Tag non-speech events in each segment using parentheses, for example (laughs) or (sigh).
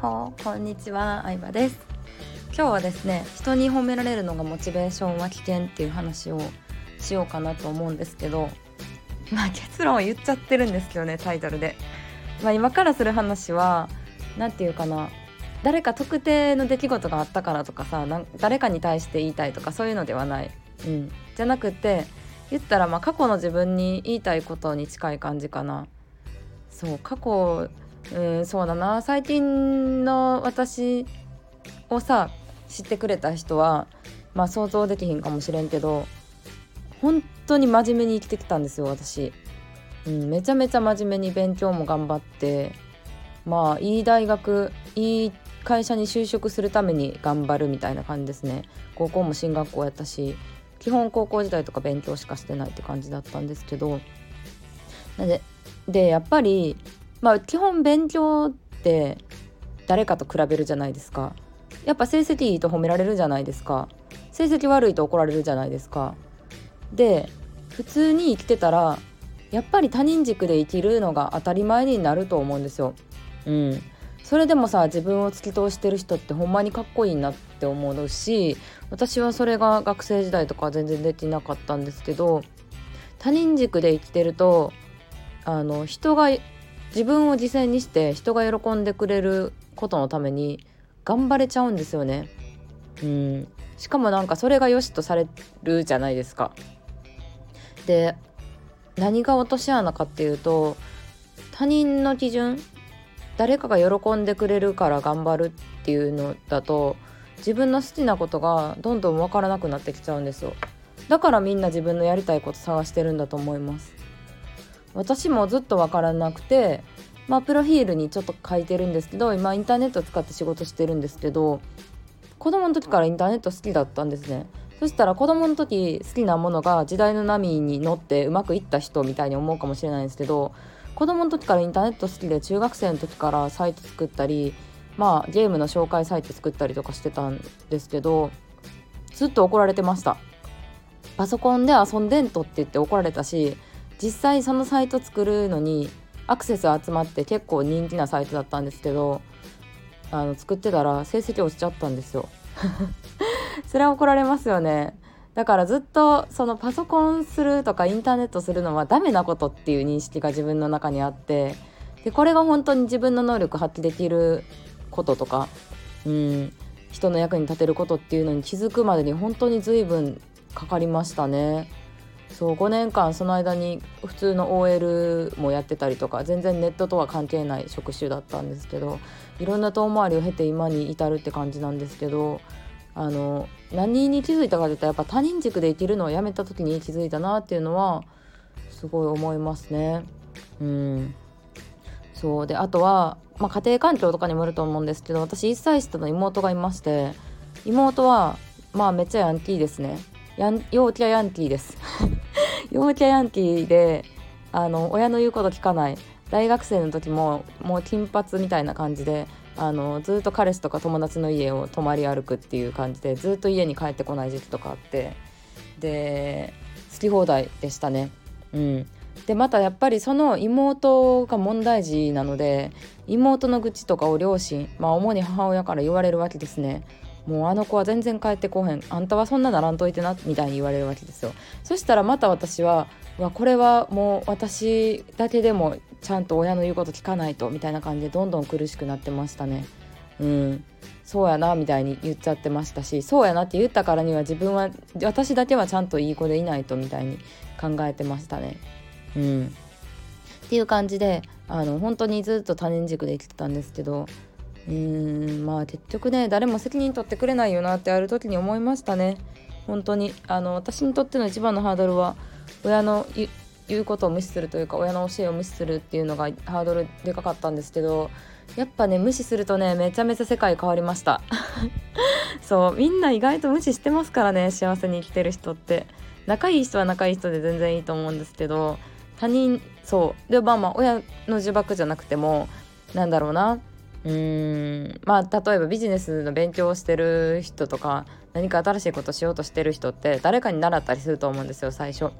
ほこんにちは相葉です。今日はですね人に褒められるのがモチベーションは危険っていう話をしようかなと思うんですけどまあ結論を言っちゃってるんですけどねタイトルで。まあ今からする話は何て言うかな誰か特定の出来事があったからとかさ誰かに対して言いたいとかそういうのではない、うん、じゃなくて言ったらまあ過去の自分に言いたいことに近い感じかな。そう過去うんそうだな。最近の私をさ知ってくれた人はまあ想像できひんかもしれんけど本当に真面目に生きてきたんですよ私、うん、めちゃめちゃ真面目に勉強も頑張ってまあいい大学いい会社に就職するために頑張るみたいな感じですね。高校も進学校やったし基本高校時代とか勉強しかしてないって感じだったんですけど。なんででやっぱりまあ基本勉強って誰かと比べるじゃないですか。やっぱ成績いいと褒められるじゃないですか。成績悪いと怒られるじゃないですか。で普通に生きてたらやっぱり他人軸で生きるのが当たり前になると思うんですよ。うん。それでもさ自分を突き通してる人ってほんまにかっこいいなって思うし私はそれが学生時代とか全然できなかったんですけど他人軸で生きてるとあの人が自分を犠牲にして人が喜んでくれることのために頑張れちゃうんですよね。うんしかもなんかそれが良しとされるじゃないですか。で何が落とし穴かっていうと他人の基準誰かが喜んでくれるから頑張るっていうのだと自分の好きなことがどんどん分からなくなってきちゃうんですよだからみんな自分のやりたいこと探してるんだと思います私もずっと分からなくてまあプロフィールにちょっと書いてるんですけど今インターネット使って仕事してるんですけど子供の時からインターネット好きだったんですね。そしたら子供の時好きなものが時代の波に乗ってうまくいった人みたいに思うかもしれないんですけど子供の時からインターネット好きで中学生の時からサイト作ったりまあゲームの紹介サイト作ったりとかしてたんですけどずっと怒られてました。パソコンで遊んでんとって言って怒られたし実際そのサイト作るのにアクセス集まって結構人気なサイトだったんですけどあの作ってたら成績落ちちゃったんですよ (laughs) それは怒られますよねだからずっとそのパソコンするとかインターネットするのはダメなことっていう認識が自分の中にあってでこれが本当に自分の能力発揮できることとかうん人の役に立てることっていうのに気づくまでに本当に随分かかりましたね。そう5年間その間に普通の OL もやってたりとか全然ネットとは関係ない職種だったんですけどいろんな遠回りを経て今に至るって感じなんですけどあの何に気づいたかといったらやっぱ他人軸で生きるのをやめた時に気づいたなっていうのはすごい思いますね。うんそうであとは、まあ、家庭環境とかにもよると思うんですけど私1歳下の妹がいまして妹はまあめっちゃヤンキーですねヤン陽キャヤンキーです (laughs) 陽キャヤンキーであの親の言うこと聞かない大学生の時ももう金髪みたいな感じであのずっと彼氏とか友達の家を泊まり歩くっていう感じでずっと家に帰ってこない時期とかあってで好き放題でしたね。うん、でまたやっぱりその妹が問題児なので妹の愚痴とかを両親まあ主に母親から言われるわけですね。もうあの子は全然帰ってこへん。あんたはそんなならんといてなみたいに言われるわけですよ。そしたらまた私はわこれはもう私だけでもちゃんと親の言うこと聞かないとみたいな感じでどんどん苦しくなってましたね。うん。そうやなみたいに言っちゃってましたしそうやなって言ったからには自分は私だけはちゃんといい子でいないとみたいに考えてましたね。うん。っていう感じであの本当にずっと他人軸で生きてたんですけどうーんまあ結局ね誰も責任取ってくれないよなってある時に思いましたね。本当に。あの私にとっての一番のハードルは親の言うことを無視するというか親の教えを無視するっていうのがハードルでかかったんですけどやっぱね無視するとねめちゃめちゃ世界変わりました。(laughs) そうみんな意外と無視してますからね幸せに生きてる人って。仲いい人は仲いい人で全然いいと思うんですけど他人そう。でまあまあ親の呪縛じゃなくてもなんだろうな。うんまあ例えばビジネスの勉強をしてる人とか何か新しいことしようとしてる人って誰かに習ったりすると思うんですよ最初。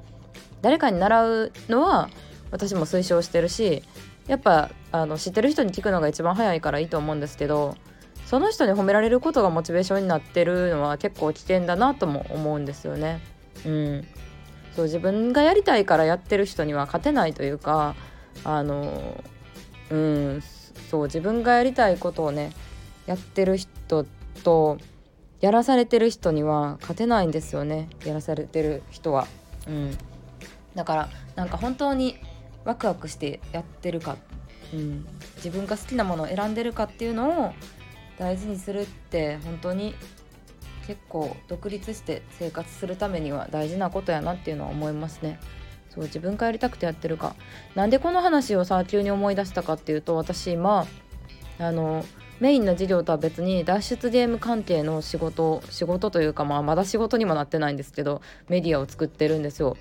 誰かに習うのは私も推奨してるしやっぱあの知ってる人に聞くのが一番早いからいいと思うんですけどその人に褒められることがモチベーションになってるのは結構危険だなとも思うんですよね。うん、そう自分がやりたいからやってる人には勝てないというかあのうん。そう自分がやりたいことをねやってる人とやらされてる人には勝てないんですよね。やらされてる人は。うん、だからなんか本当にワクワクしてやってるか、うん、自分が好きなものを選んでるかっていうのを大事にするって本当に結構独立して生活するためには大事なことやなっていうのは思いますね。そう自分がやりたくてやってるか。なんでこの話をさ急に思い出したかっていうと私今あのメインの授業とは別に脱出ゲーム関係の仕事仕事というかまあまだ仕事にもなってないんですけどメディアを作ってるんですよ。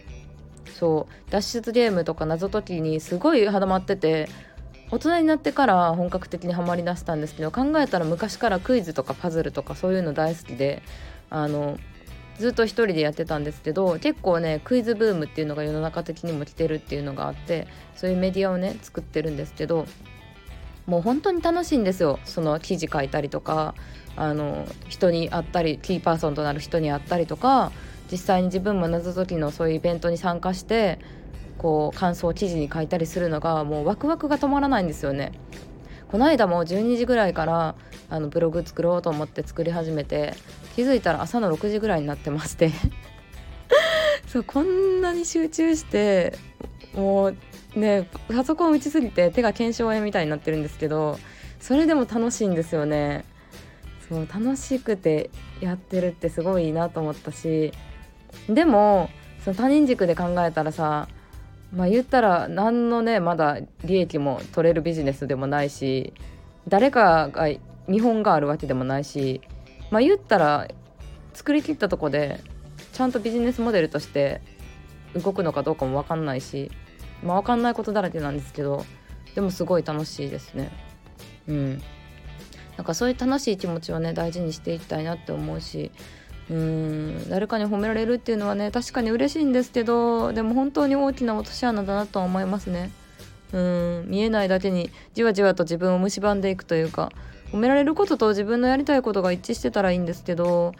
そう脱出ゲームとか謎解きにすごいハマってて大人になってから本格的にはまりだしたんですけど考えたら昔からクイズとかパズルとかそういうの大好きであのずっと一人でやってたんですけど結構ねクイズブームっていうのが世の中的にも来てるっていうのがあってそういうメディアをね作ってるんですけどもう本当に楽しいんですよその記事書いたりとかあの人に会ったりキーパーソンとなる人に会ったりとか実際に自分も謎解きのそういうイベントに参加してこう感想を記事に書いたりするのがもうワクワクが止まらないんですよね。この間も12時ぐらいからあのブログ作ろうと思って作り始めて気づいたら朝の6時ぐらいになってまして。(laughs) そうこんなに集中してもうねパソコン打ちすぎて手が腱鞘炎みたいになってるんですけどそれでも楽しいんですよね。そう楽しくてやってるってすごいいいなと思ったし。でもその他人軸で考えたらさまあ言ったら何のねまだ利益も取れるビジネスでもないし誰かが見本があるわけでもないしまあ言ったら作りきったとこでちゃんとビジネスモデルとして動くのかどうかも分かんないしまあ分かんないことだらけなんですけどでもすごい楽しいですね。うん。なんかそういう楽しい気持ちをね大事にしていきたいなって思うしうん。誰かに褒められるっていうのはね確かに嬉しいんですけどでも本当に大きな落とし穴だなとは思いますね。うん。見えないだけにじわじわと自分を蝕んでいくというか褒められることと自分のやりたいことが一致してたらいいんですけど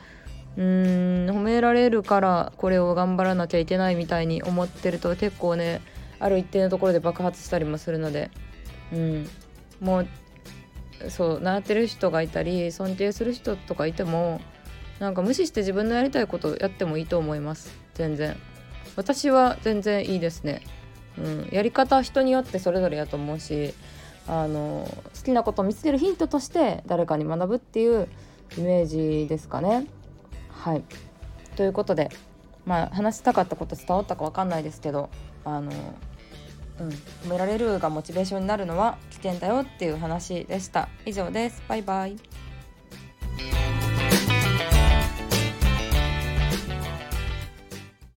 うーん。褒められるからこれを頑張らなきゃいけないみたいに思ってると結構ねある一定のところで爆発したりもするのでうん。もうそう習ってる人がいたり尊敬する人とかいてもなんか無視して自分のやりたいことやってもいいと思います。全然。私は全然いいですね。うん。やり方人によってそれぞれやと思うしあの好きなことを見つけるヒントとして誰かに学ぶっていうイメージですかね。はい。ということでまあ話したかったこと伝わったか分かんないですけどあのうん。褒められるがモチベーションになるのは危険だよっていう話でした。以上です。バイバイ。